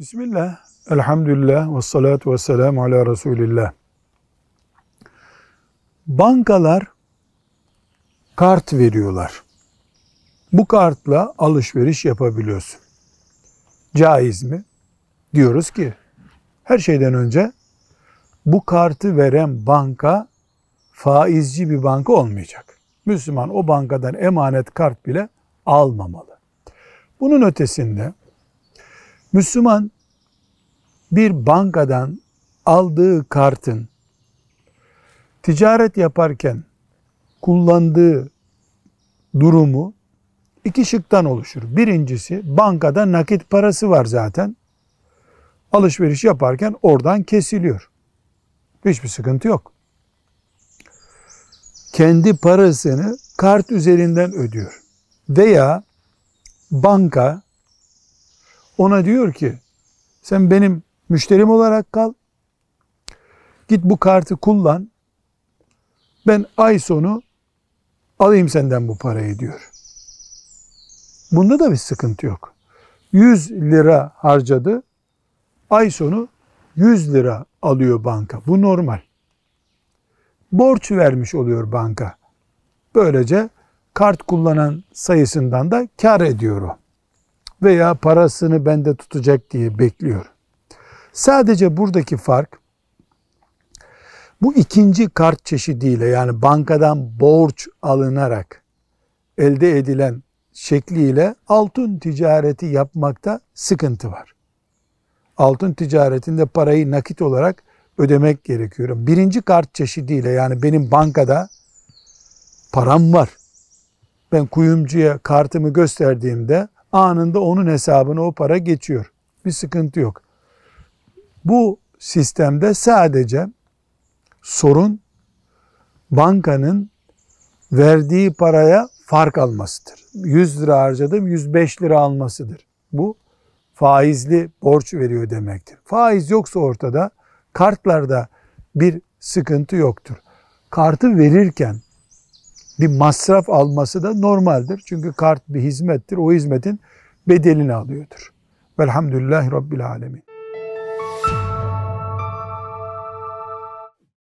Bismillah, elhamdülillah ve salatu ve selamu ala Resulillah. Bankalar kart veriyorlar. Bu kartla alışveriş yapabiliyorsun. Caiz mi? Diyoruz ki her şeyden önce bu kartı veren banka faizci bir banka olmayacak. Müslüman o bankadan emanet kart bile almamalı. Bunun ötesinde Müslüman bir bankadan aldığı kartın ticaret yaparken kullandığı durumu iki şıktan oluşur. Birincisi bankada nakit parası var zaten. Alışveriş yaparken oradan kesiliyor. Hiçbir sıkıntı yok. Kendi parasını kart üzerinden ödüyor. Veya banka ona diyor ki sen benim müşterim olarak kal. Git bu kartı kullan. Ben ay sonu alayım senden bu parayı diyor. Bunda da bir sıkıntı yok. 100 lira harcadı. Ay sonu 100 lira alıyor banka. Bu normal. Borç vermiş oluyor banka. Böylece kart kullanan sayısından da kar ediyor o veya parasını bende tutacak diye bekliyor. Sadece buradaki fark bu ikinci kart çeşidiyle yani bankadan borç alınarak elde edilen şekliyle altın ticareti yapmakta sıkıntı var. Altın ticaretinde parayı nakit olarak ödemek gerekiyor. Birinci kart çeşidiyle yani benim bankada param var. Ben kuyumcuya kartımı gösterdiğimde anında onun hesabına o para geçiyor. Bir sıkıntı yok. Bu sistemde sadece sorun bankanın verdiği paraya fark almasıdır. 100 lira harcadım 105 lira almasıdır. Bu faizli borç veriyor demektir. Faiz yoksa ortada kartlarda bir sıkıntı yoktur. Kartı verirken bir masraf alması da normaldir. Çünkü kart bir hizmettir. O hizmetin bedelini alıyordur. Velhamdülillahi Rabbil Alemin.